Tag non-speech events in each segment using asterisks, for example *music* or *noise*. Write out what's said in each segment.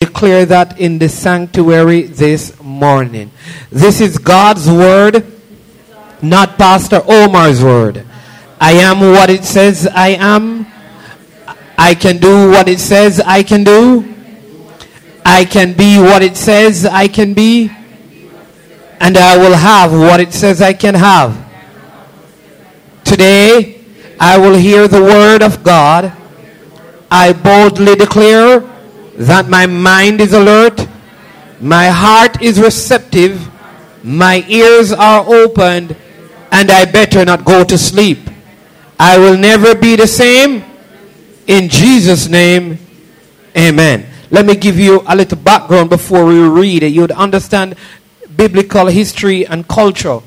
declare that in the sanctuary this morning. This is God's word, not Pastor Omar's word. I am what it says I am. I can do what it says I can do. I can be what it says I can be. And I will have what it says I can have. Today, I will hear the word of God. I boldly declare that my mind is alert, my heart is receptive, my ears are opened, and I better not go to sleep. I will never be the same. In Jesus' name, amen. Let me give you a little background before we read it. You'd understand biblical history and culture.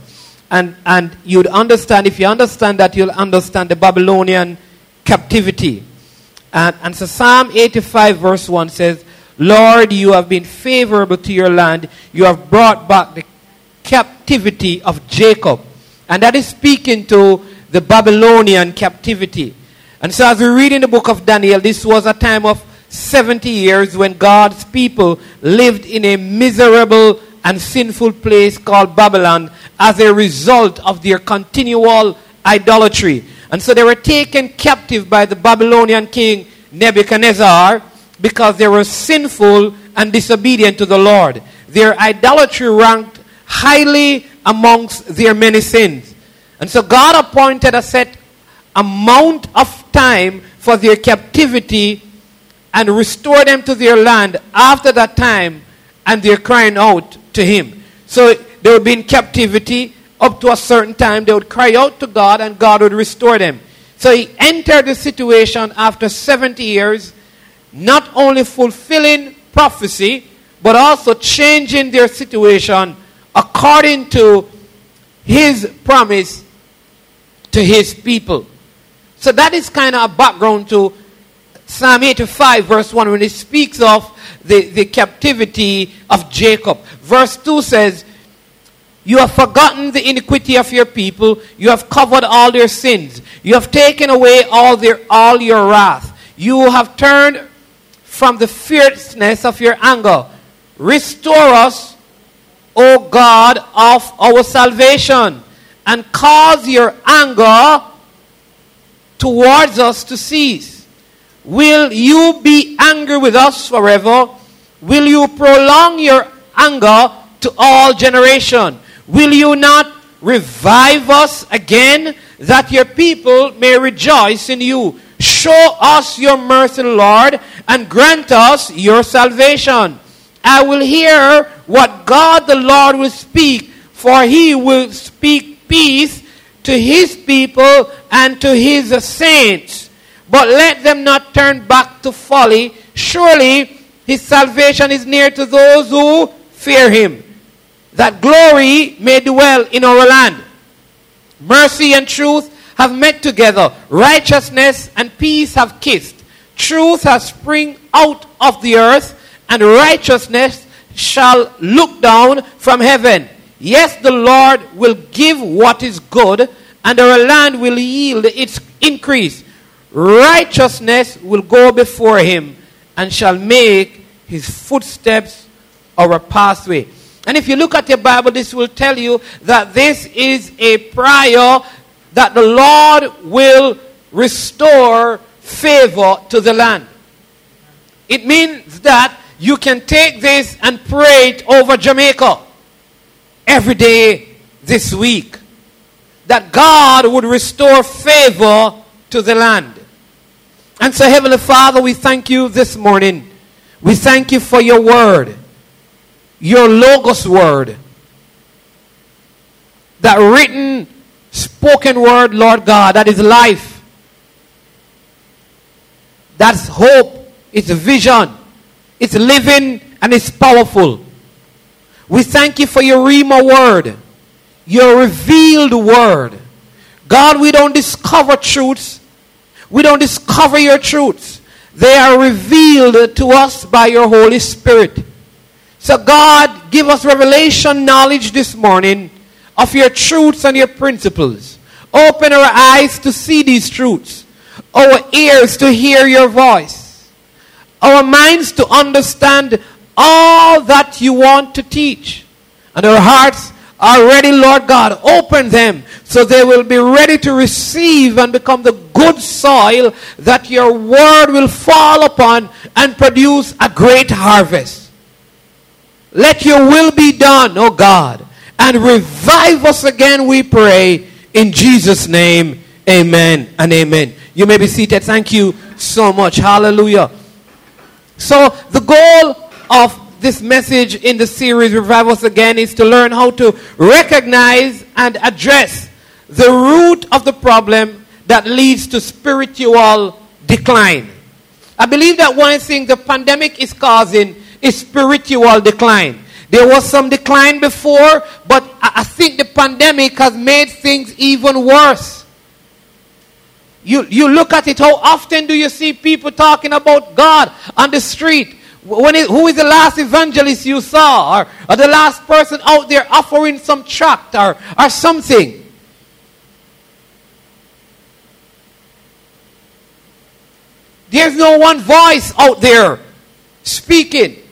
And, and you'd understand, if you understand that, you'll understand the Babylonian captivity. And, and so Psalm 85, verse 1 says, Lord, you have been favorable to your land. You have brought back the captivity of Jacob. And that is speaking to the Babylonian captivity. And so, as we read in the book of Daniel, this was a time of 70 years when God's people lived in a miserable and sinful place called Babylon as a result of their continual idolatry. And so they were taken captive by the Babylonian king Nebuchadnezzar because they were sinful and disobedient to the Lord. Their idolatry ranked highly amongst their many sins. And so God appointed a set amount of time for their captivity and restored them to their land after that time and they're crying out to him. So they would be in captivity up to a certain time. They would cry out to God and God would restore them. So he entered the situation after 70 years, not only fulfilling prophecy, but also changing their situation according to his promise to his people. So that is kind of a background to Psalm 85, verse 1, when it speaks of the, the captivity of Jacob. Verse 2 says, You have forgotten the iniquity of your people, you have covered all their sins, you have taken away all, their, all your wrath, you have turned from the fierceness of your anger. Restore us, O God of our salvation, and cause your anger towards us to cease. Will you be angry with us forever? Will you prolong your anger to all generation? Will you not revive us again that your people may rejoice in you? Show us your mercy, Lord, and grant us your salvation. I will hear what God the Lord will speak, for he will speak peace to his people and to his saints. But let them not turn back to folly. Surely his salvation is near to those who fear him, that glory may dwell in our land. Mercy and truth have met together, righteousness and peace have kissed. Truth has spring out of the earth, and righteousness shall look down from heaven. Yes, the Lord will give what is good, and our land will yield its increase. Righteousness will go before him, and shall make his footsteps our pathway. And if you look at your Bible, this will tell you that this is a prayer that the Lord will restore favor to the land. It means that you can take this and pray it over Jamaica every day this week. That God would restore favor to the land. And so, Heavenly Father, we thank you this morning. We thank you for your word, your Logos word. That written, spoken word, Lord God, that is life. That's hope. It's vision. It's living and it's powerful. We thank you for your Rhema word, your revealed word. God, we don't discover truths. We don't discover your truths. They are revealed to us by your Holy Spirit. So, God, give us revelation knowledge this morning of your truths and your principles. Open our eyes to see these truths, our ears to hear your voice, our minds to understand all that you want to teach. And our hearts are ready, Lord God. Open them so they will be ready to receive and become the good soil that your word will fall upon and produce a great harvest. Let your will be done, O oh God, and revive us again, we pray, in Jesus' name. Amen and amen. You may be seated. Thank you so much. Hallelujah. So, the goal of this message in the series Revive Us Again is to learn how to recognize and address the root of the problem that leads to spiritual decline. I believe that one thing the pandemic is causing spiritual decline. There was some decline before, but I think the pandemic has made things even worse. You, you look at it, how often do you see people talking about God on the street? When it, who is the last evangelist you saw? Or, or the last person out there offering some tract or, or something? There's no one voice out there speaking.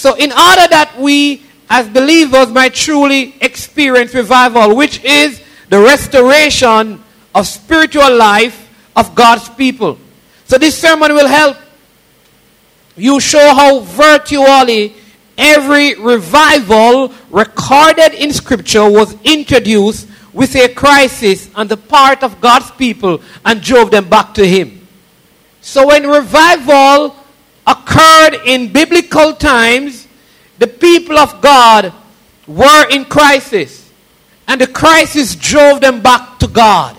So, in order that we as believers might truly experience revival, which is the restoration of spiritual life of God's people. So, this sermon will help you show how virtually every revival recorded in Scripture was introduced with a crisis on the part of God's people and drove them back to Him. So when revival occurred in biblical times, the people of God were in crisis, and the crisis drove them back to God.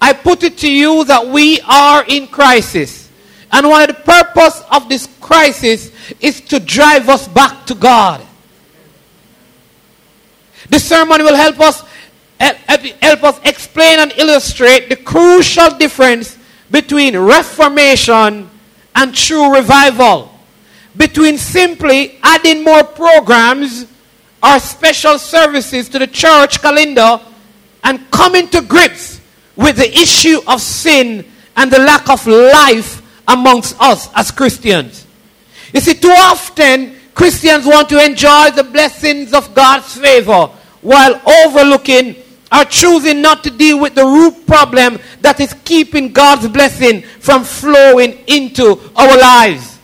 I put it to you that we are in crisis. And one of the purpose of this crisis is to drive us back to God. This sermon will help us help us explain and illustrate the crucial difference between reformation and true revival. Between simply adding more programs or special services to the church calendar and coming to grips with the issue of sin and the lack of life amongst us as Christians. You see, too often Christians want to enjoy the blessings of God's favor while overlooking or choosing not to deal with the root problem that is keeping God's blessing from flowing into our lives.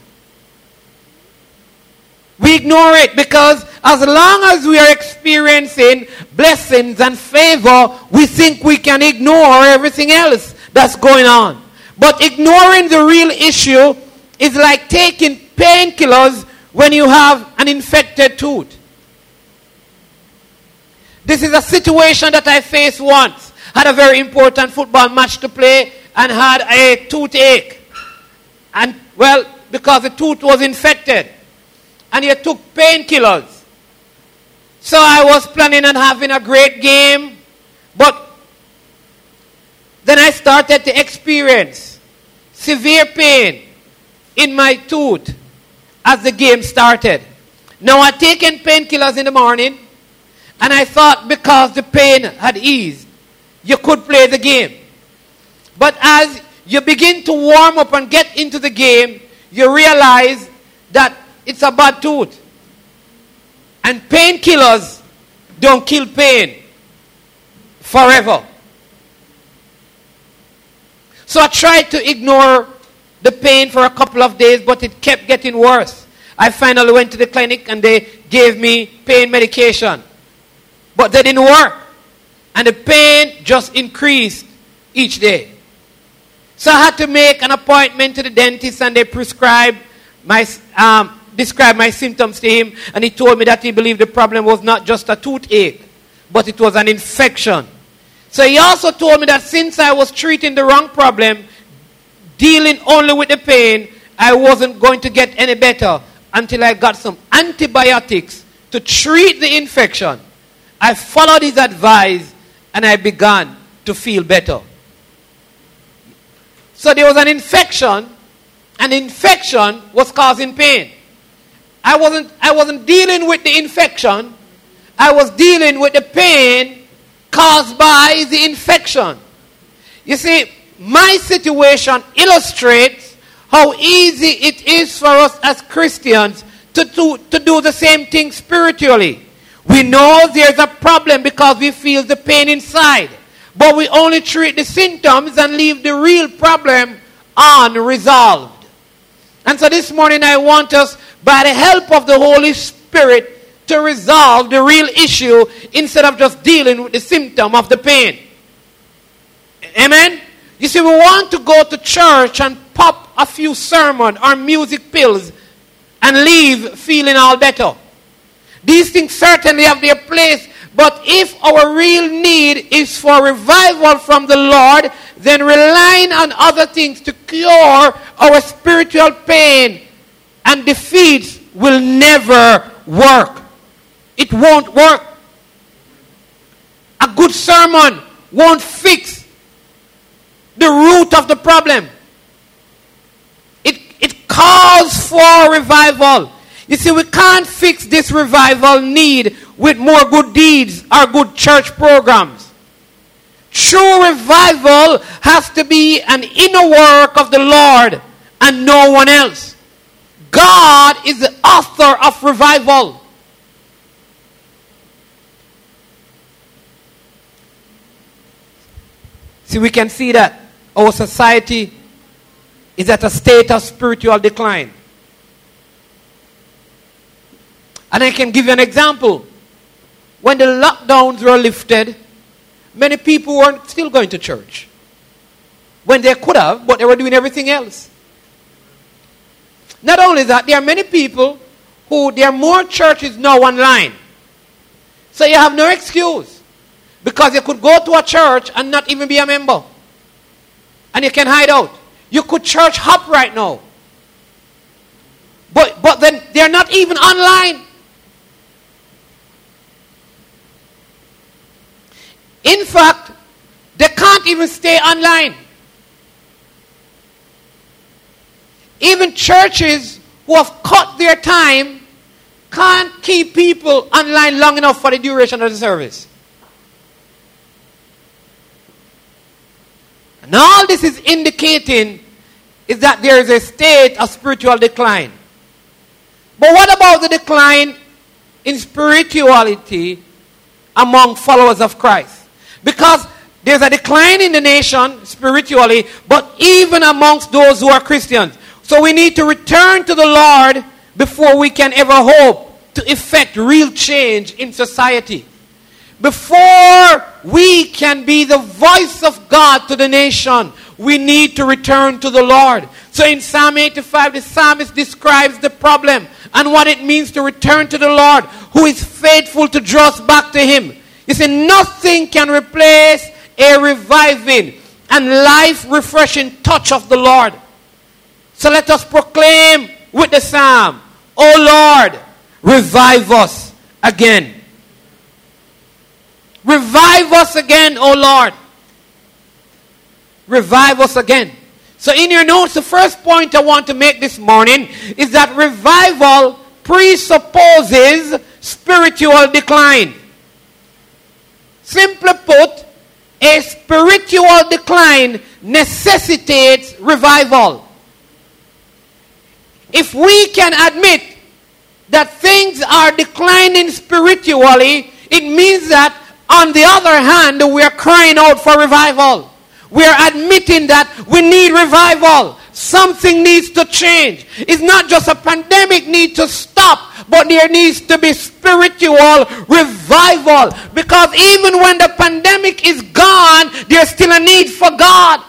We ignore it because as long as we are experiencing blessings and favor, we think we can ignore everything else that's going on. But ignoring the real issue is like taking painkillers when you have an infected tooth. This is a situation that I faced once. Had a very important football match to play and had a toothache. And, well, because the tooth was infected. And he took painkillers. So I was planning on having a great game. But then I started to experience severe pain in my tooth as the game started. Now I'd taken painkillers in the morning, and I thought because the pain had eased, you could play the game. But as you begin to warm up and get into the game, you realize that it's a bad tooth. And painkillers don't kill pain forever. So I tried to ignore the pain for a couple of days, but it kept getting worse. I finally went to the clinic and they gave me pain medication. But they didn't work. And the pain just increased each day. So I had to make an appointment to the dentist and they prescribed my, um, described my symptoms to him. And he told me that he believed the problem was not just a toothache, but it was an infection. So he also told me that since I was treating the wrong problem, dealing only with the pain, I wasn't going to get any better until I got some antibiotics to treat the infection. I followed his advice and I began to feel better. So there was an infection, and infection was causing pain. I wasn't, I wasn't dealing with the infection, I was dealing with the pain caused by the infection. You see, my situation illustrates how easy it is for us as Christians to do, to do the same thing spiritually. We know there's a problem because we feel the pain inside. But we only treat the symptoms and leave the real problem unresolved. And so this morning I want us, by the help of the Holy Spirit, to resolve the real issue instead of just dealing with the symptom of the pain. Amen? You see, we want to go to church and pop a few sermon or music pills and leave feeling all better. These things certainly have their place, but if our real need is for revival from the Lord, then relying on other things to cure our spiritual pain and defeats will never work. It won't work. A good sermon won't fix the root of the problem. It, it calls for revival. You see, we can't fix this revival need with more good deeds or good church programs. True revival has to be an inner work of the Lord and no one else. God is the author of revival. See, we can see that our society is at a state of spiritual decline. And I can give you an example. When the lockdowns were lifted, many people weren't still going to church. When they could have, but they were doing everything else. Not only that, there are many people who there are more churches now online. So you have no excuse. Because you could go to a church and not even be a member. And you can hide out. You could church hop right now. But, but then they're not even online. In fact, they can't even stay online. Even churches who have cut their time can't keep people online long enough for the duration of the service. And all this is indicating is that there is a state of spiritual decline. But what about the decline in spirituality among followers of Christ? Because there's a decline in the nation spiritually, but even amongst those who are Christians. So we need to return to the Lord before we can ever hope to effect real change in society. Before we can be the voice of God to the nation, we need to return to the Lord. So in Psalm 85, the psalmist describes the problem and what it means to return to the Lord, who is faithful to draw us back to Him. You see, nothing can replace a reviving and life refreshing touch of the Lord. So let us proclaim with the psalm, O Lord, revive us again. Revive us again, O Lord. Revive us again. So, in your notes, the first point I want to make this morning is that revival presupposes spiritual decline. Simply put, a spiritual decline necessitates revival. If we can admit that things are declining spiritually, it means that on the other hand, we are crying out for revival. We are admitting that we need revival. Something needs to change. It's not just a pandemic need to stop, but there needs to be spiritual revival. Because even when the pandemic is gone, there's still a need for God.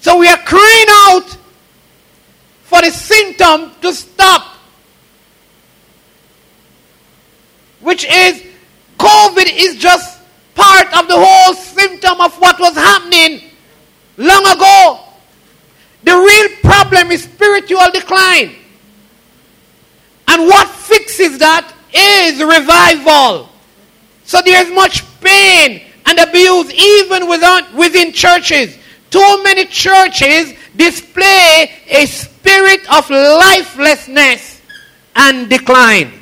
So we are crying out for the symptom to stop. Which is COVID is just part of the whole symptom of what was happening long ago. The real problem is spiritual decline. And what fixes that is revival. So there's much pain and abuse even within, within churches. Too many churches display a spirit of lifelessness and decline.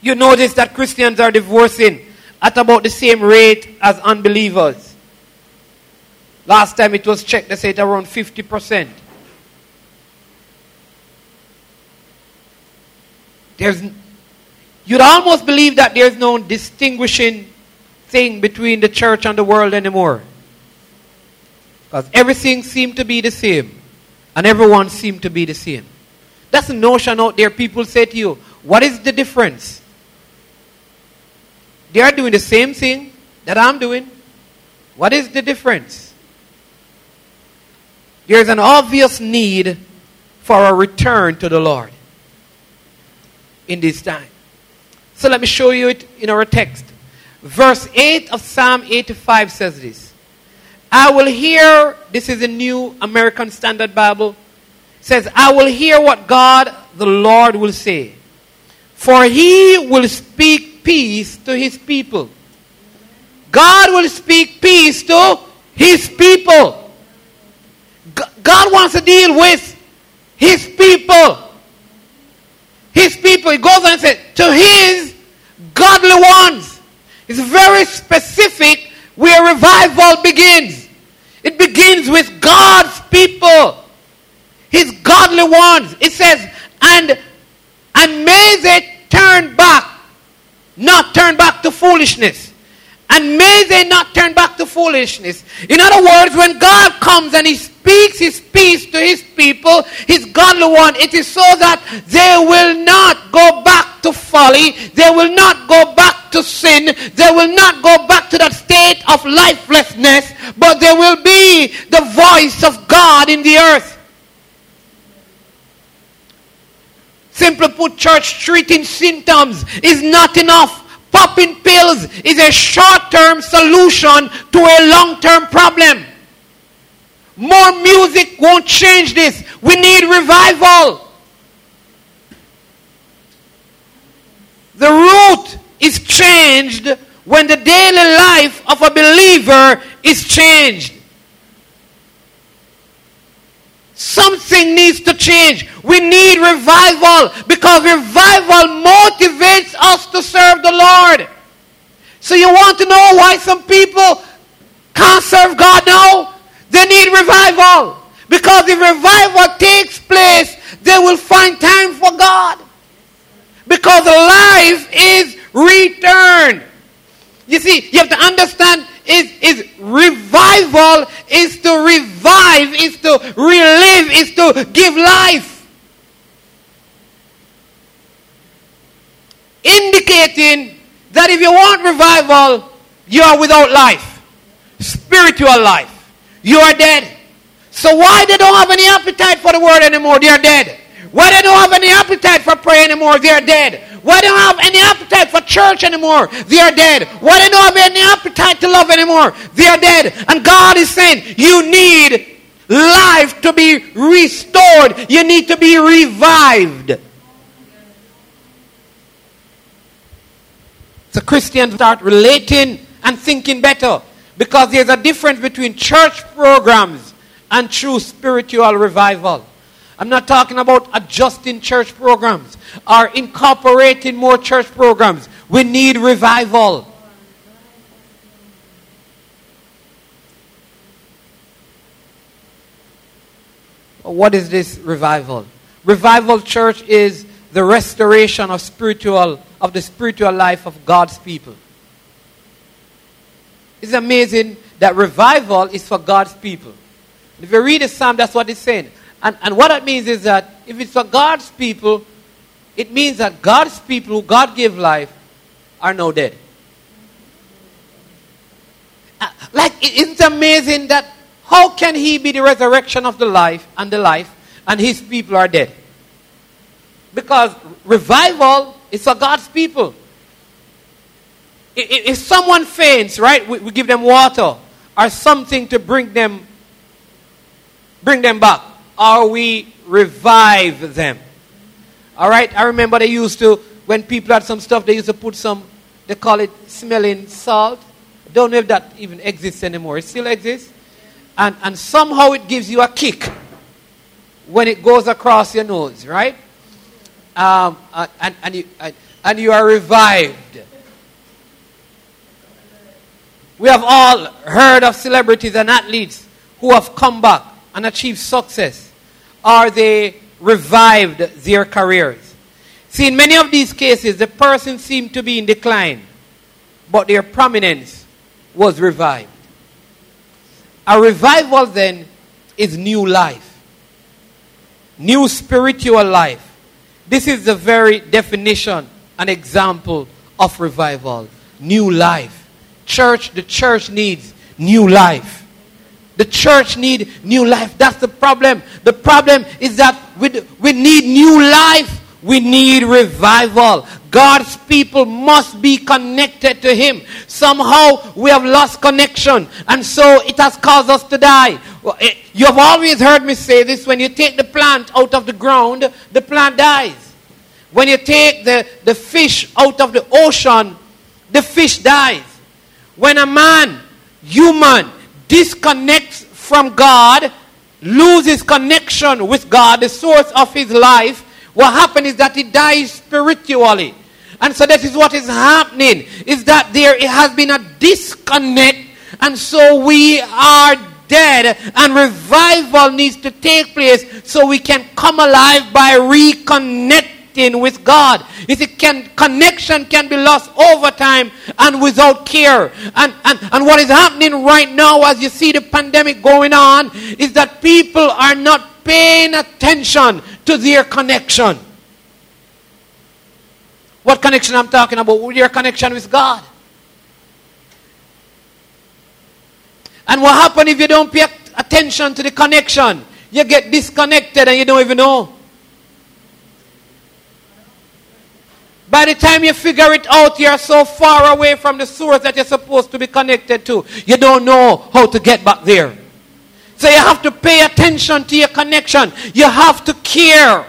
You notice that Christians are divorcing at about the same rate as unbelievers. Last time it was checked, they said around 50%. There's, you'd almost believe that there's no distinguishing thing between the church and the world anymore. Because everything seemed to be the same. And everyone seemed to be the same. That's a notion out there. People say to you, What is the difference? They are doing the same thing that I'm doing. What is the difference? There's an obvious need for a return to the Lord in this time. So let me show you it in our text. Verse 8 of Psalm 85 says this I will hear, this is a new American Standard Bible, says, I will hear what God the Lord will say. For he will speak peace to his people. God will speak peace to his people. God wants to deal with his people. His people. He goes on and says, to his godly ones. It's very specific where revival begins. It begins with God's people, his godly ones. It says, and, and may they turn back, not turn back to foolishness. And may they not turn back to foolishness. In other words, when God comes and He speaks His peace to His people, His godly one, it is so that they will not go back to folly. They will not go back to sin. They will not go back to that state of lifelessness, but there will be the voice of God in the earth. Simply put, church treating symptoms is not enough. Popping pills is a short term solution to a long term problem. More music won't change this. We need revival. The root is changed when the daily life of a believer is changed. Something needs to change. We need revival because revival motivates us to serve the Lord. So you want to know why some people can't serve God now? They need revival. Because if revival takes place, they will find time for God. Because life is returned. You see, you have to understand is, is revival is to revive, is to relive, is to give life. Indicating that if you want revival, you are without life. Spiritual life. You are dead. So why they don't have any appetite for the word anymore? They are dead. Why they don't have any appetite for prayer anymore? They are dead. Why don't have any appetite for church anymore? They are dead. Why don't have any appetite to love anymore? They are dead. And God is saying, you need life to be restored. You need to be revived. So Christians start relating and thinking better because there's a difference between church programs and true spiritual revival. I'm not talking about adjusting church programs or incorporating more church programs. We need revival. What is this revival? Revival church is the restoration of spiritual of the spiritual life of God's people. It's amazing that revival is for God's people. If you read the psalm, that's what it's saying. And, and what that means is that if it's for God's people, it means that God's people who God gave life are now dead. Uh, like, it's amazing that how can He be the resurrection of the life and the life, and His people are dead? Because revival is for God's people. If someone faints, right, we give them water or something to bring them, bring them back or we revive them. All right? I remember they used to, when people had some stuff, they used to put some, they call it smelling salt. Don't know if that even exists anymore. It still exists. And, and somehow it gives you a kick when it goes across your nose, right? Um, and, and, you, and you are revived. We have all heard of celebrities and athletes who have come back and achieved success or they revived their careers. See, in many of these cases, the person seemed to be in decline, but their prominence was revived. A revival then is new life, new spiritual life. This is the very definition and example of revival. New life. Church, the church needs new life. The church need new life. That's the problem. The problem is that we, we need new life. We need revival. God's people must be connected to Him. Somehow we have lost connection, and so it has caused us to die. You have always heard me say this when you take the plant out of the ground, the plant dies. When you take the, the fish out of the ocean, the fish dies. When a man, human, disconnects from God, loses connection with God, the source of his life, what happens is that he dies spiritually. And so that is what is happening, is that there it has been a disconnect, and so we are dead, and revival needs to take place so we can come alive by reconnecting connecting with God. You see, can, connection can be lost over time and without care. And, and, and what is happening right now as you see the pandemic going on is that people are not paying attention to their connection. What connection I'm talking about? Your connection with God. And what happens if you don't pay attention to the connection? You get disconnected and you don't even know. By the time you figure it out, you're so far away from the source that you're supposed to be connected to. You don't know how to get back there. So you have to pay attention to your connection. You have to care.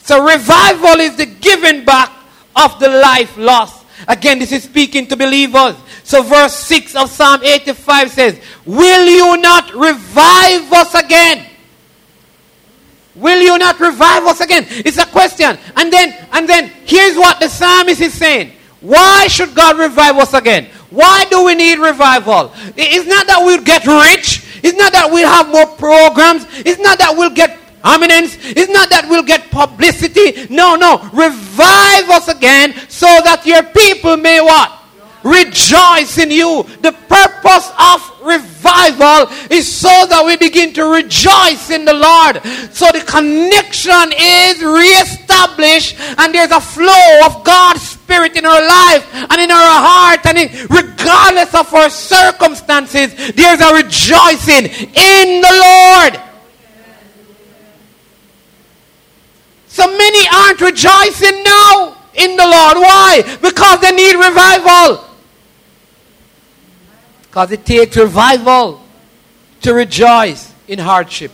So revival is the giving back of the life lost. Again, this is speaking to believers. So verse 6 of Psalm 85 says, Will you not revive us again? Will you not revive us again? It's a question. And then, and then here's what the psalmist is saying. Why should God revive us again? Why do we need revival? It's not that we'll get rich. It's not that we'll have more programs. It's not that we'll get eminence. It's not that we'll get publicity. No, no. Revive us again so that your people may what? Rejoice in you. The purpose of revival is so that we begin to rejoice in the Lord. So the connection is reestablished and there's a flow of God's Spirit in our life and in our heart and in, regardless of our circumstances, there's a rejoicing in the Lord. So many aren't rejoicing now in the Lord. Why? Because they need revival. Because it takes revival to rejoice in hardship.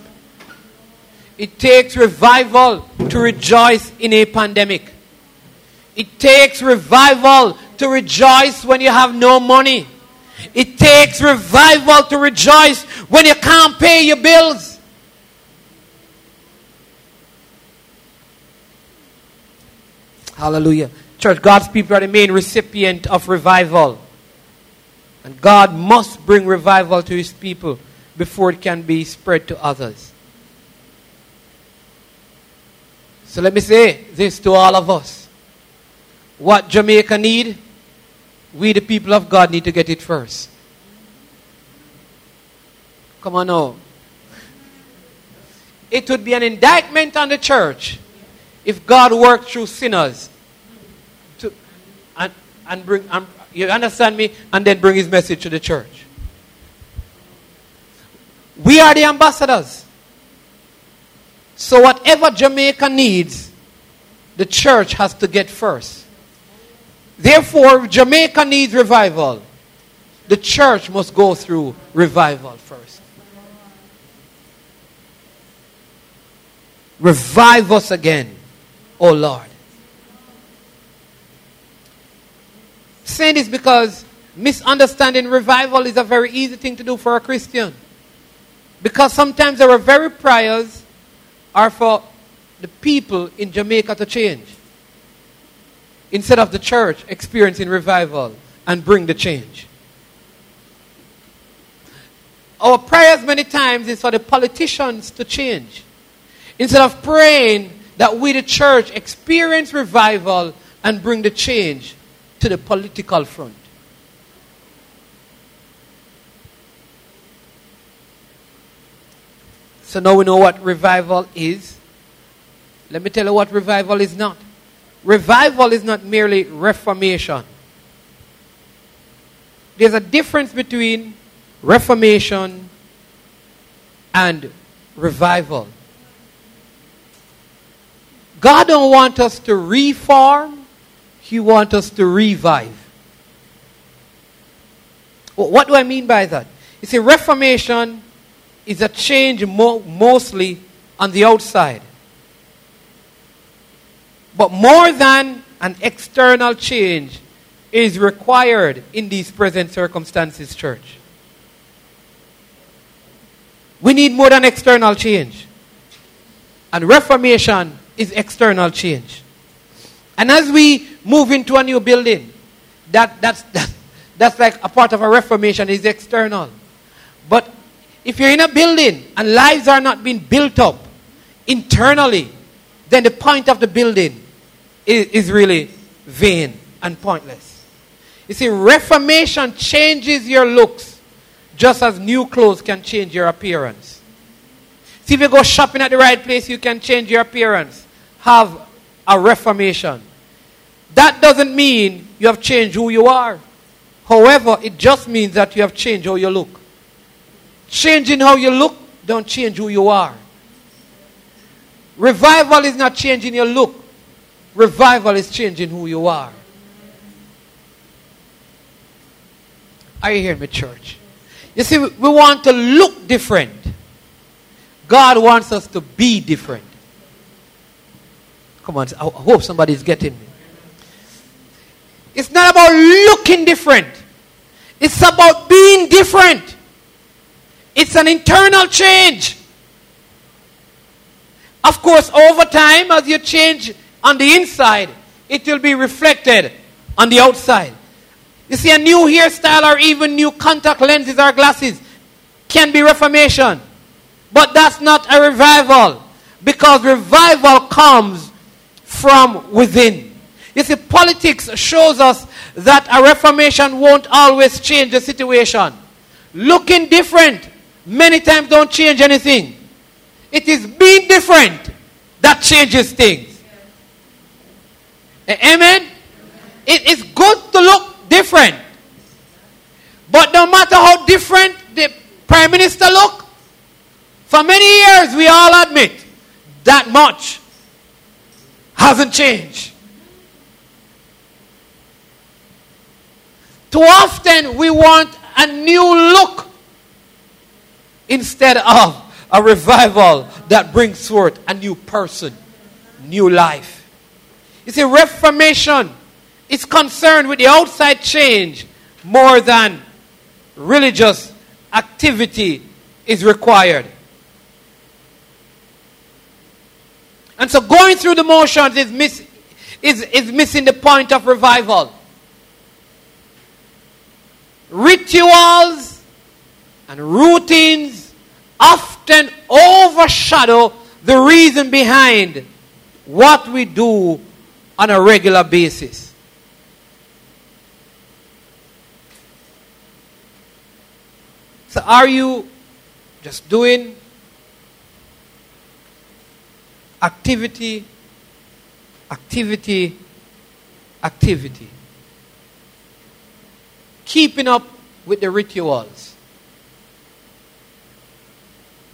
It takes revival to rejoice in a pandemic. It takes revival to rejoice when you have no money. It takes revival to rejoice when you can't pay your bills. Hallelujah. Church, God's people are the main recipient of revival. And God must bring revival to his people before it can be spread to others. So let me say this to all of us. What Jamaica need, we the people of God need to get it first. Come on now. It would be an indictment on the church if God worked through sinners to, and, and, bring, and, you understand me? And then bring his message to the church. We are the ambassadors. So whatever Jamaica needs, the church has to get first. Therefore, Jamaica needs revival. The church must go through revival first. Revive us again, O Lord. Saying this because misunderstanding revival is a very easy thing to do for a Christian. Because sometimes our very prayers are for the people in Jamaica to change. Instead of the church experiencing revival and bring the change. our prayers many times is for the politicians to change. Instead of praying that we, the church, experience revival and bring the change to the political front. So now we know what revival is. Let me tell you what revival is not. Revival is not merely reformation. There's a difference between reformation and revival. God don't want us to reform, He wants us to revive. What do I mean by that? You see, reformation is a change mo- mostly on the outside. But more than an external change is required in these present circumstances, church. We need more than external change. And reformation is external change. And as we move into a new building, that, that's, *laughs* that, that's like a part of a reformation is external. But if you're in a building and lives are not being built up internally, then the point of the building is, is really vain and pointless. You see, reformation changes your looks just as new clothes can change your appearance. See, if you go shopping at the right place, you can change your appearance. Have a reformation. That doesn't mean you have changed who you are. However, it just means that you have changed how you look. Changing how you look don't change who you are. Revival is not changing your look. Revival is changing who you are. Are you hearing me, church? You see, we want to look different. God wants us to be different. Come on, I hope somebody's getting me. It's not about looking different, it's about being different. It's an internal change. Of course, over time, as you change on the inside, it will be reflected on the outside. You see, a new hairstyle or even new contact lenses or glasses can be reformation. But that's not a revival. Because revival comes from within. You see, politics shows us that a reformation won't always change the situation. Looking different many times don't change anything. It is being different that changes things. Amen? It is good to look different. But no matter how different the prime minister look, for many years we all admit that much hasn't changed. Too often we want a new look instead of a revival that brings forth a new person, new life. You see, reformation is concerned with the outside change more than religious activity is required. And so going through the motions is, miss, is, is missing the point of revival. Rituals and routines often overshadow the reason behind what we do on a regular basis. So, are you just doing activity, activity, activity? Keeping up with the rituals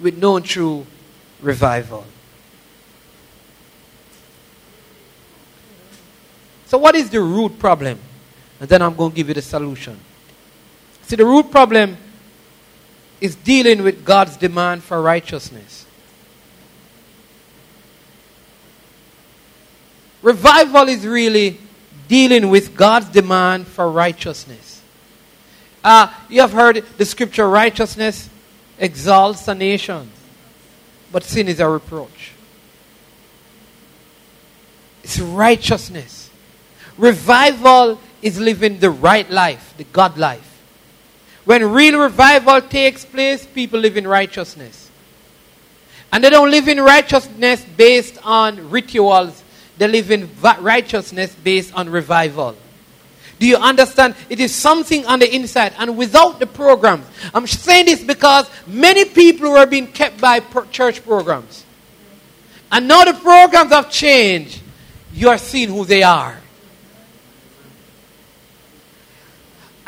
with no true revival. So, what is the root problem? And then I'm going to give you the solution. See, the root problem is dealing with God's demand for righteousness. Revival is really dealing with God's demand for righteousness. Uh, you have heard the scripture righteousness exalts a nation, but sin is a reproach. It's righteousness. Revival is living the right life, the God life. when real revival takes place, people live in righteousness. And they don't live in righteousness based on rituals, they live in righteousness based on revival. Do you understand? It is something on the inside. And without the programs, I'm saying this because many people were being kept by church programs. And now the programs have changed. You are seeing who they are.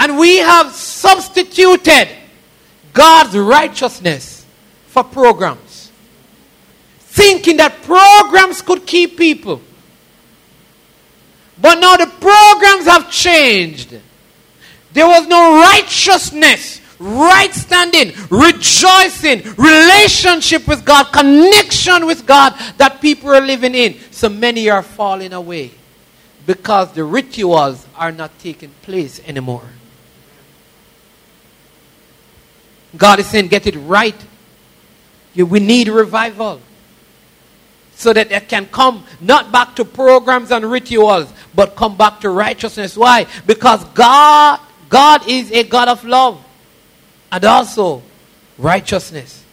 And we have substituted God's righteousness for programs. Thinking that programs could keep people. But now the programs have changed. There was no righteousness, right standing, rejoicing, relationship with God, connection with God that people are living in. So many are falling away because the rituals are not taking place anymore. God is saying, get it right. We need revival. So that they can come not back to programs and rituals, but come back to righteousness. Why? Because God, God is a God of love and also righteousness.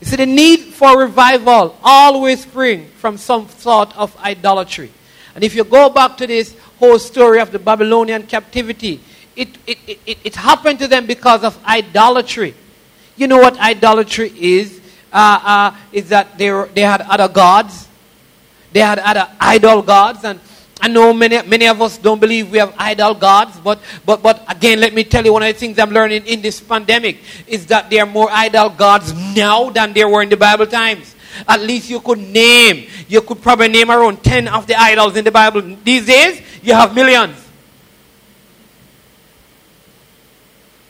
You see, the need for revival always spring from some sort of idolatry. And if you go back to this whole story of the Babylonian captivity, it, it, it, it happened to them because of idolatry. You know what idolatry is? Uh, uh, is that they, they had other gods. They had other idol gods. And I know many, many of us don't believe we have idol gods. But, but, but again, let me tell you one of the things I'm learning in this pandemic is that there are more idol gods now than there were in the Bible times. At least you could name, you could probably name around 10 of the idols in the Bible. These days, you have millions.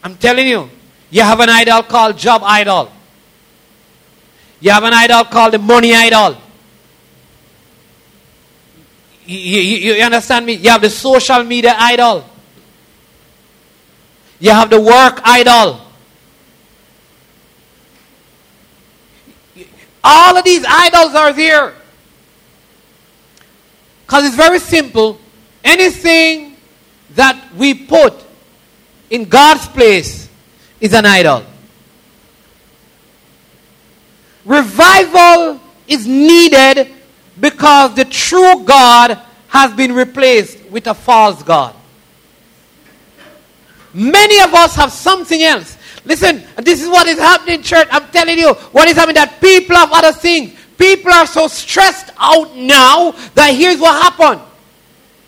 I'm telling you, you have an idol called job idol. You have an idol called the money idol. You, you, you, understand me? You have the social media idol. You have the work idol. All of these idols are there. Because it's very simple. Anything that we put in God's place is an idol. Revival is needed because the true God has been replaced with a false God. Many of us have something else. Listen, this is what is happening, church. I'm telling you, what is happening that people have other things. People are so stressed out now that here's what happened.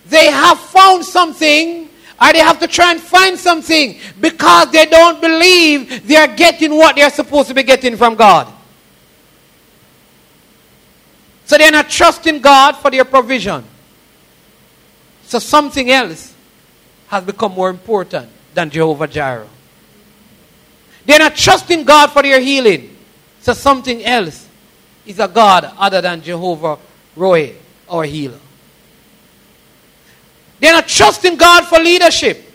They have found something or they have to try and find something because they don't believe they are getting what they are supposed to be getting from God. So they're not trusting God for their provision. So something else has become more important than Jehovah Jireh. They're not trusting God for their healing. So something else is a God other than Jehovah Roy, our healer. They're not trusting God for leadership.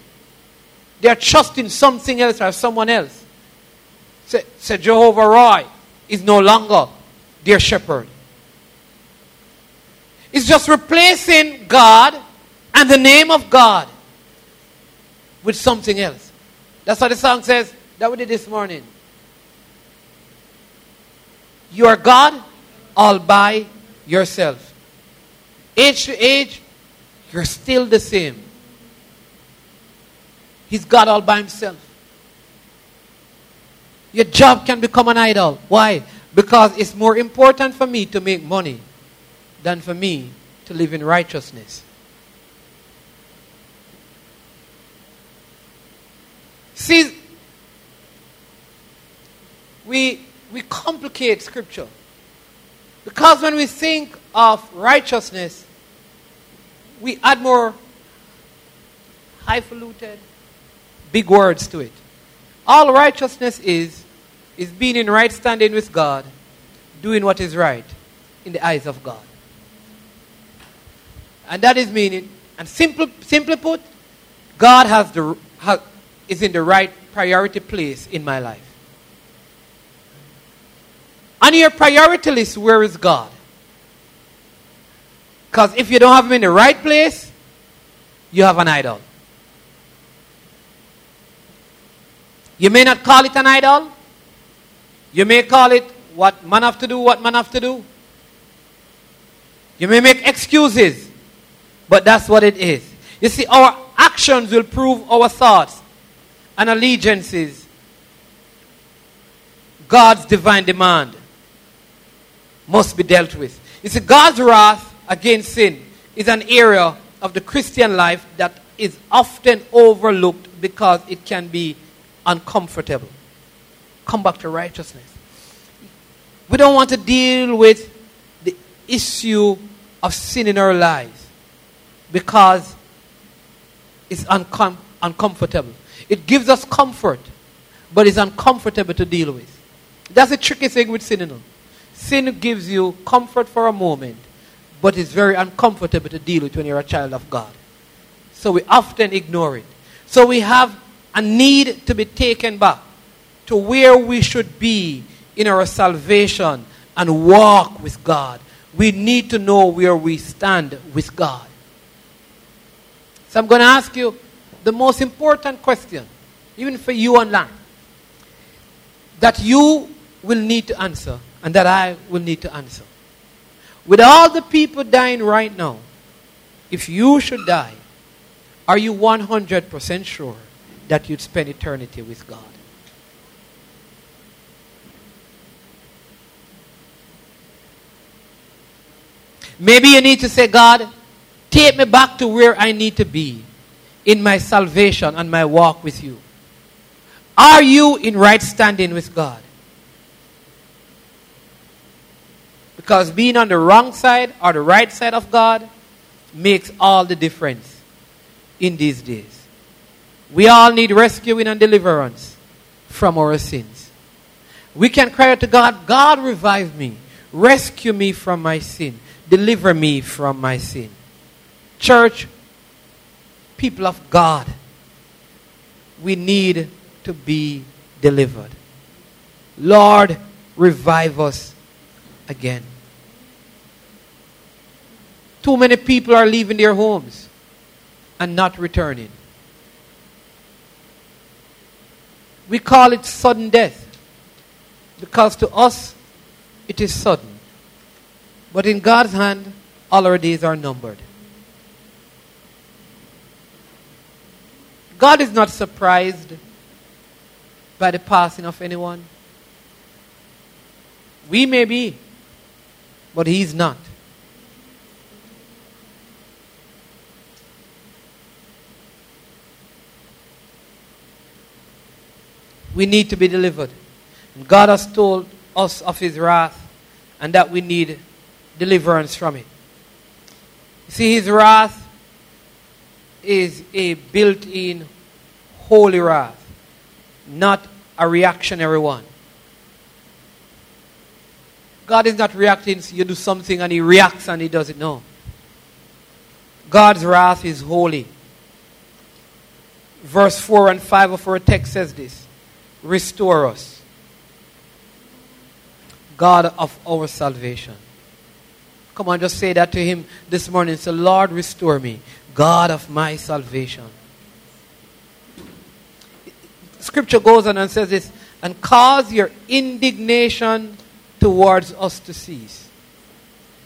They're trusting something else or someone else. So, say Jehovah Roy is no longer their shepherd. It's just replacing God and the name of God with something else. That's what the song says that we did this morning. You are God all by yourself. Age to age, you're still the same. He's God all by himself. Your job can become an idol. Why? Because it's more important for me to make money than for me to live in righteousness. See, we, we complicate Scripture. Because when we think of righteousness, we add more highfalutin, big words to it. All righteousness is, is being in right standing with God, doing what is right in the eyes of God. And that is meaning, and simple, simply put, God has the, has, is in the right priority place in my life. On your priority list, where is God? Because if you don't have him in the right place, you have an idol. You may not call it an idol. You may call it what man have to do, what man have to do. You may make excuses, but that's what it is. You see, our actions will prove our thoughts and allegiances. God's divine demand must be dealt with. You see, God's wrath against sin is an area of the Christian life that is often overlooked because it can be uncomfortable. Come back to righteousness. We don't want to deal with the issue of sin in our lives because it's uncom- uncomfortable. It gives us comfort, but it's uncomfortable to deal with. That's the tricky thing with sin. Sin gives you comfort for a moment, but it's very uncomfortable to deal with when you're a child of God. So we often ignore it. So we have a need to be taken back to where we should be in our salvation and walk with God. We need to know where we stand with God. So I'm going to ask you the most important question, even for you online, that you will need to answer and that I will need to answer. With all the people dying right now, if you should die, are you 100% sure that you'd spend eternity with God? Maybe you need to say, God, take me back to where I need to be in my salvation and my walk with you. Are you in right standing with God? Because being on the wrong side or the right side of God makes all the difference in these days. We all need rescuing and deliverance from our sins. We can cry out to God, God, revive me, rescue me from my sin, deliver me from my sin. Church, people of God, we need to be delivered. Lord, revive us again. Too many people are leaving their homes and not returning. We call it sudden death because to us it is sudden. But in God's hand, all our days are numbered. God is not surprised by the passing of anyone. We may be, but He's not. We need to be delivered. And God has told us of His wrath and that we need deliverance from it. See, His wrath is a built in holy wrath, not a reactionary one. God is not reacting, so you do something and He reacts and He does it. No. God's wrath is holy. Verse 4 and 5 of our text says this Restore us, God of our salvation. Come on, just say that to Him this morning. Say, Lord, restore me, God of my salvation. Scripture goes on and says this, and cause your indignation towards us to cease.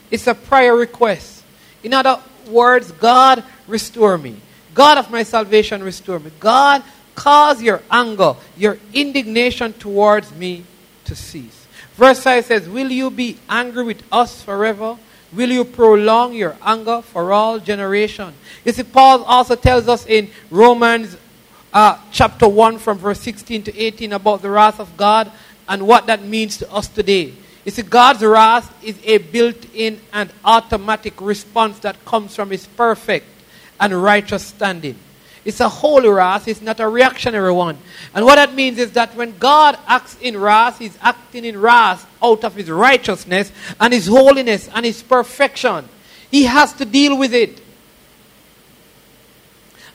It's a prayer request. In other words, God, restore me. God of my salvation, restore me. God, cause your anger, your indignation towards me to cease. Verse 5 says, Will you be angry with us forever? Will you prolong your anger for all generation? You see, Paul also tells us in Romans uh, chapter 1 from verse 16 to 18 about the wrath of God and what that means to us today. You see, God's wrath is a built in and automatic response that comes from His perfect and righteous standing. It's a holy wrath, it's not a reactionary one. And what that means is that when God acts in wrath, He's acting in wrath out of His righteousness and His holiness and His perfection. He has to deal with it.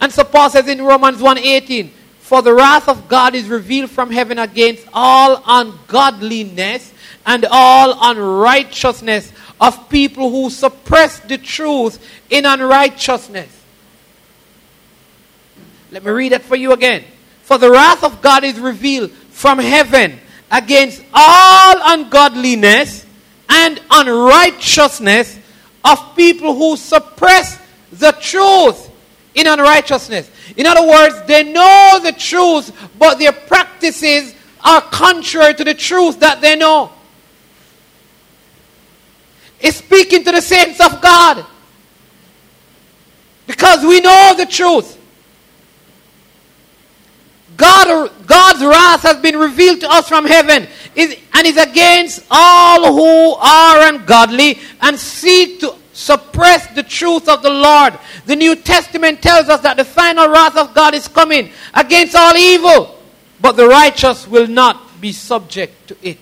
And so Paul says in Romans 1:18, "For the wrath of God is revealed from heaven against all ungodliness and all unrighteousness of people who suppress the truth in unrighteousness." Let me read it for you again. For the wrath of God is revealed from heaven against all ungodliness and unrighteousness of people who suppress the truth in unrighteousness. In other words, they know the truth, but their practices are contrary to the truth that they know. It's speaking to the saints of God. Because we know the truth. God, God's wrath has been revealed to us from heaven and is against all who are ungodly and seek to suppress the truth of the Lord. The New Testament tells us that the final wrath of God is coming against all evil, but the righteous will not be subject to it.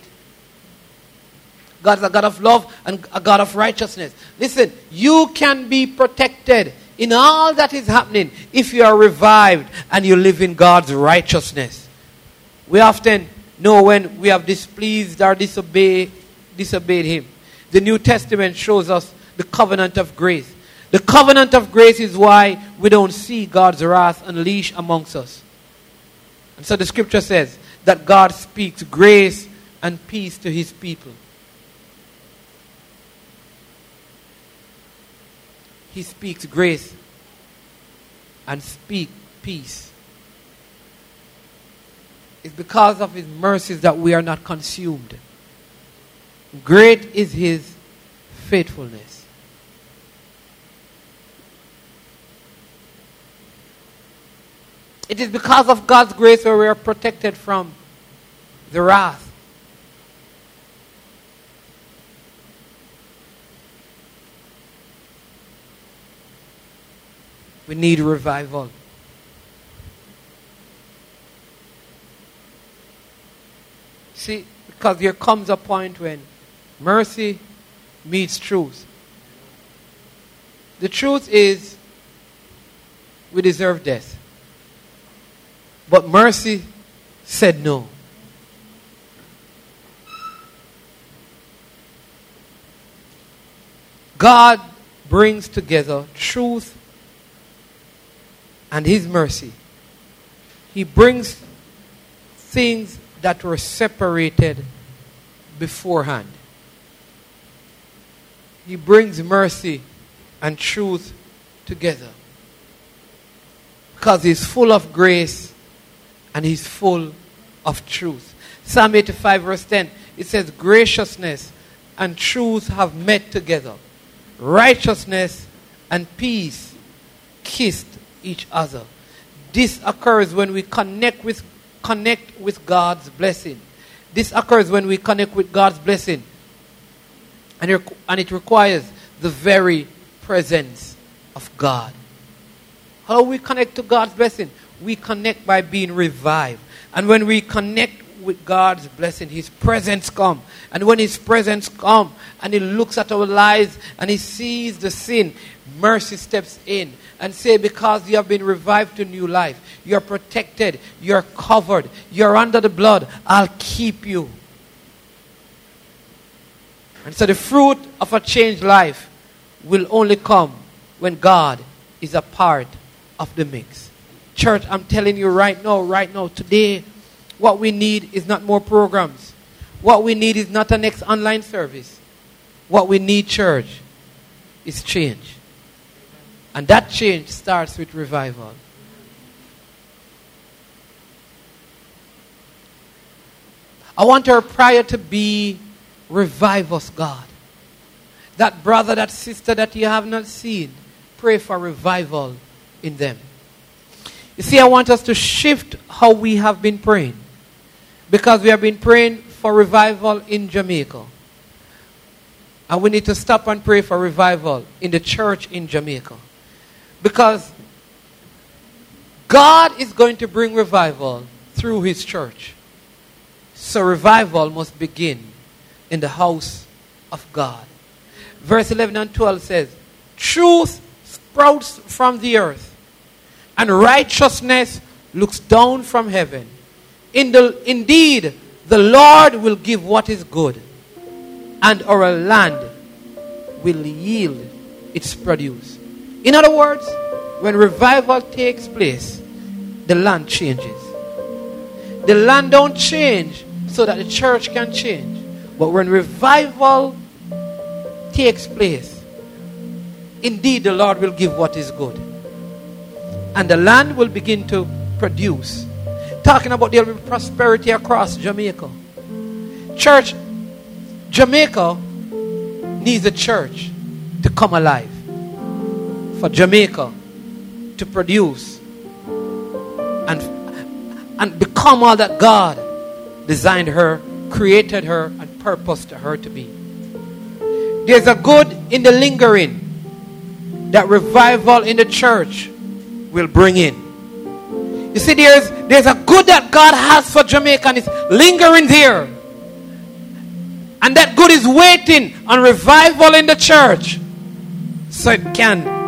God is a God of love and a God of righteousness. Listen, you can be protected in all that is happening if you are revived and you live in God's righteousness. We often know when we have displeased or disobeyed, disobeyed Him. The New Testament shows us the covenant of grace. The covenant of grace is why we don't see God's wrath unleashed amongst us. And so the scripture says that God speaks grace and peace to his people. He speaks grace and speak peace. It's because of his mercies that we are not consumed. Great is his faithfulness. It is because of God's grace where we are protected from the wrath. We need revival. See, because there comes a point when mercy meets truth. The truth is, we deserve death. But mercy said no. God brings together truth and His mercy. He brings things that were separated beforehand. He brings mercy and truth together. Because He's full of grace and he's full of truth. Psalm 85, verse 10, it says, Graciousness and truth have met together. Righteousness and peace kissed each other. This occurs when we connect with, connect with God's blessing. This occurs when we connect with God's blessing. And it, and it requires the very presence of God. How we connect to God's blessing? we connect by being revived. And when we connect with God's blessing, His presence come. And when His presence come and He looks at our lives and He sees the sin, mercy steps in and say, because you have been revived to new life, you're protected, you're covered, you're under the blood, I'll keep you. And so the fruit of a changed life will only come when God is a part of the mix. Church, I'm telling you right now, right now, today, what we need is not more programs. What we need is not a next online service. What we need, church, is change. And that change starts with revival. I want our prayer to be revive us, God. That brother, that sister that you have not seen, pray for revival in them. You see, I want us to shift how we have been praying. Because we have been praying for revival in Jamaica. And we need to stop and pray for revival in the church in Jamaica. Because God is going to bring revival through his church. So revival must begin in the house of God. Verse 11 and 12 says, Truth sprouts from the earth and righteousness looks down from heaven. In the, indeed, the Lord will give what is good, and our land will yield its produce. In other words, when revival takes place, the land changes. the land don't change so that the church can change. But when revival takes place, indeed the Lord will give what is good. And the land will begin to produce. Talking about be prosperity across Jamaica. Church, Jamaica needs a church to come alive. For Jamaica to produce and, and become all that God designed her, created her, and purposed her to be. There's a good in the lingering that revival in the church will bring in. You see, there's, there's a good that God has for Jamaica and it's lingering there. And that good is waiting on revival in the church. So it can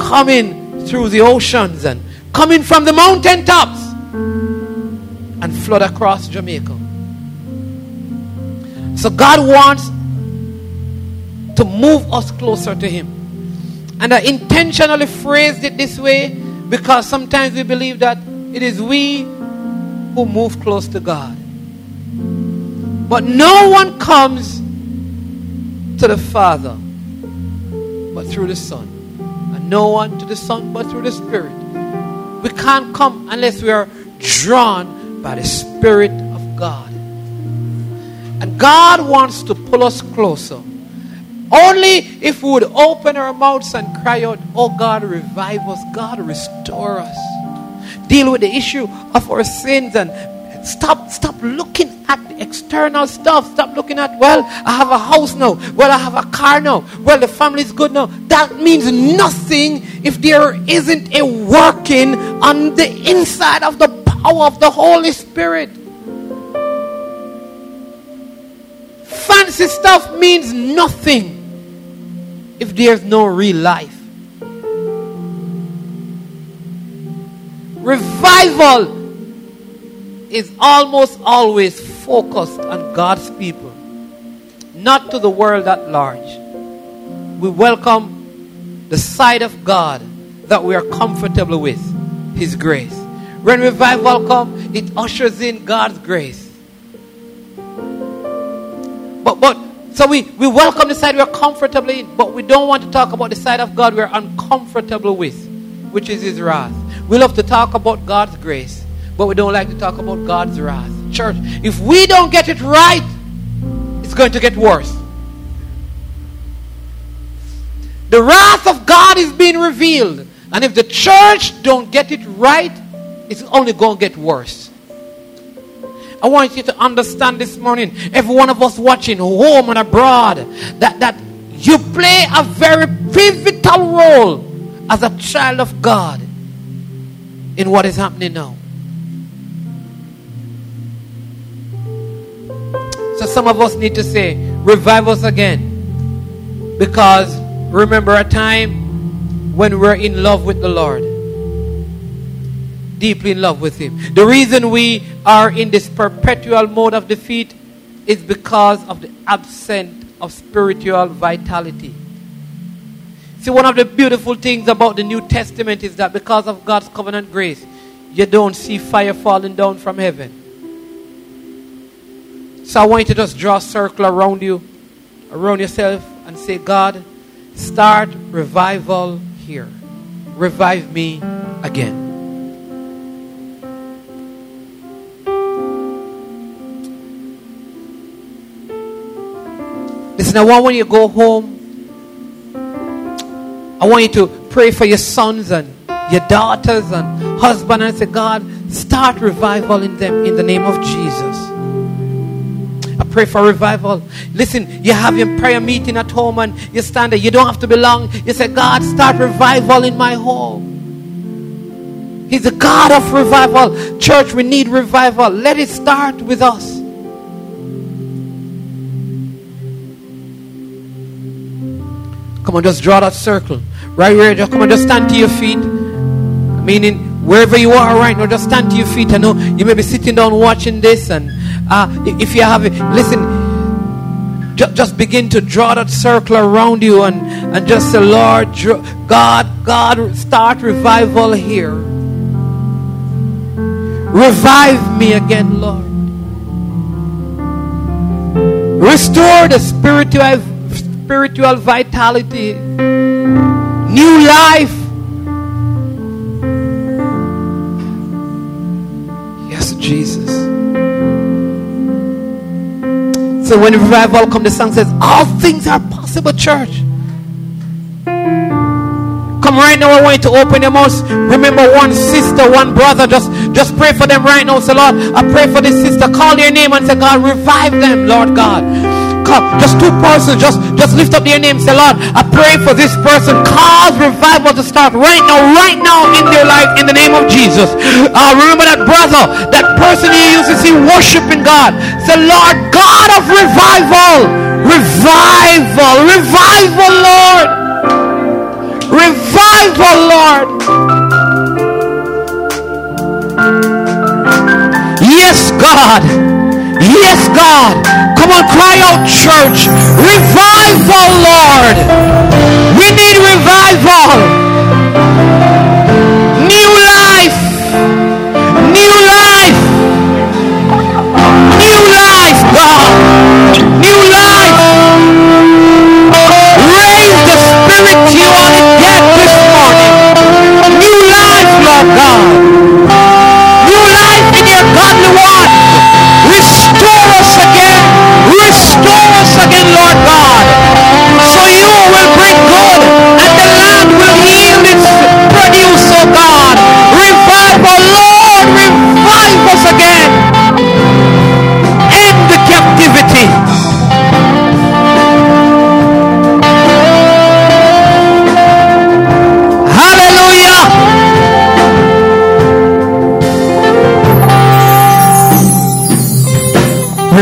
come in through the oceans and coming from the mountain tops and flood across Jamaica. So God wants to move us closer to Him. And I intentionally phrased it this way because sometimes we believe that it is we who move close to God. But no one comes to the Father but through the Son. No one to the Son but through the Spirit. We can't come unless we are drawn by the Spirit of God. And God wants to pull us closer. Only if we would open our mouths and cry out, Oh God, revive us. God, restore us deal with the issue of our sins and stop stop looking at external stuff. Stop looking at well i have a house now. Well i have a car now. Well the family is good now. That means nothing if there isn't a working on the inside of the power of the holy spirit. Fancy stuff means nothing if there's no real life. Revival is almost always focused on God's people, not to the world at large. We welcome the side of God that we are comfortable with, His grace. When revival comes, it ushers in God's grace. But, but so we, we welcome the side we're comfortable in, but we don't want to talk about the side of God we're uncomfortable with, which is His wrath. We love to talk about God's grace, but we don't like to talk about God's wrath. Church, if we don't get it right, it's going to get worse. The wrath of God is being revealed. And if the church don't get it right, it's only going to get worse. I want you to understand this morning, every one of us watching home and abroad, that, that you play a very pivotal role as a child of God in what is happening now. So some of us need to say, revive us again. Because remember a time when we're in love with the Lord. Deeply in love with Him. The reason we are in this perpetual mode of defeat is because of the absence of spiritual vitality. See, one of the beautiful things about the New Testament is that because of God's covenant grace, you don't see fire falling down from heaven. So I want you to just draw a circle around you, around yourself, and say, God, start revival here. Revive me again. Listen, I want when you go home, I want you to pray for your sons and your daughters and husband and say, God, start revival in them in the name of Jesus. Pray for revival. Listen, you have your prayer meeting at home and you stand there. You don't have to be long. You say, God, start revival in my home. He's the God of revival. Church, we need revival. Let it start with us. Come on, just draw that circle. Right where, just come on, just stand to your feet. Meaning, wherever you are right now, just stand to your feet. I know you may be sitting down watching this, and uh, if you have listen, ju- just begin to draw that circle around you and, and just say, Lord, God, God, start revival here. Revive me again, Lord. Restore the spiritual, spiritual vitality, new life. Yes, Jesus. So when revival comes, the song says, All things are possible, church. Come right now, I want you to open your mouth. Remember one sister, one brother. Just, just pray for them right now. Say, Lord, I pray for this sister. Call your name and say, God, revive them, Lord God. Just two persons, just, just lift up their name. Say, Lord, I pray for this person. Cause revival to start right now, right now in their life, in the name of Jesus. Uh, remember that brother, that person you used to see worshiping God. Say, Lord, God of revival, revival, revival, Lord. Revival, Lord. Yes, God. Yes, God. Cry out, church. Revival, Lord. We need revival.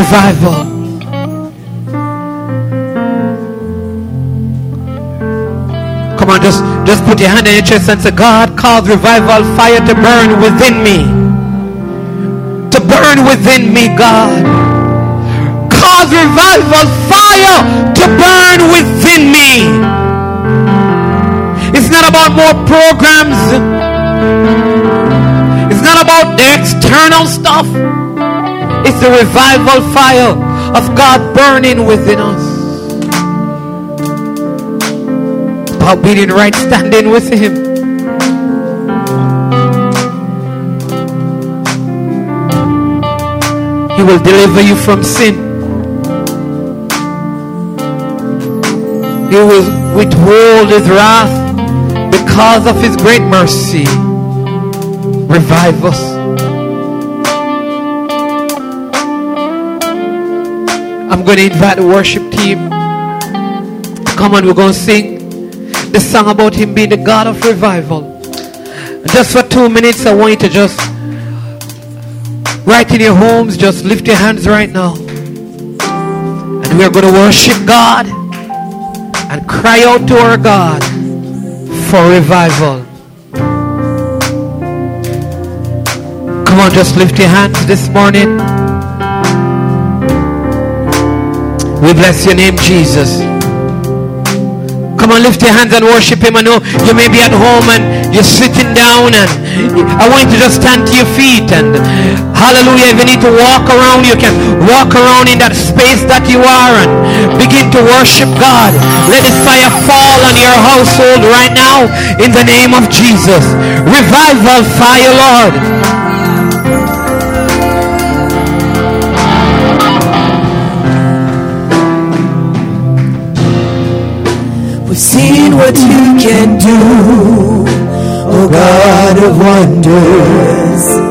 Revival. Come on, just, just put your hand on your chest and say, God, cause revival fire to burn within me. To burn within me, God. Cause revival fire to burn within me. It's not about more programs. It's not about the external stuff. It's the revival fire of God burning within us. About being in right standing with Him. He will deliver you from sin. He will withhold His wrath because of His great mercy. Revive us. I'm going to invite the worship team. Come on, we're going to sing the song about Him being the God of revival. Just for two minutes, I want you to just, right in your homes, just lift your hands right now. And we are going to worship God and cry out to our God for revival. Come on, just lift your hands this morning. We bless your name, Jesus. Come on, lift your hands and worship Him. I know you may be at home and you're sitting down, and I want you to just stand to your feet and hallelujah. If you need to walk around, you can walk around in that space that you are and begin to worship God. Let His fire fall on your household right now in the name of Jesus. Revival fire, Lord. Seen what you can do, oh God of wonders.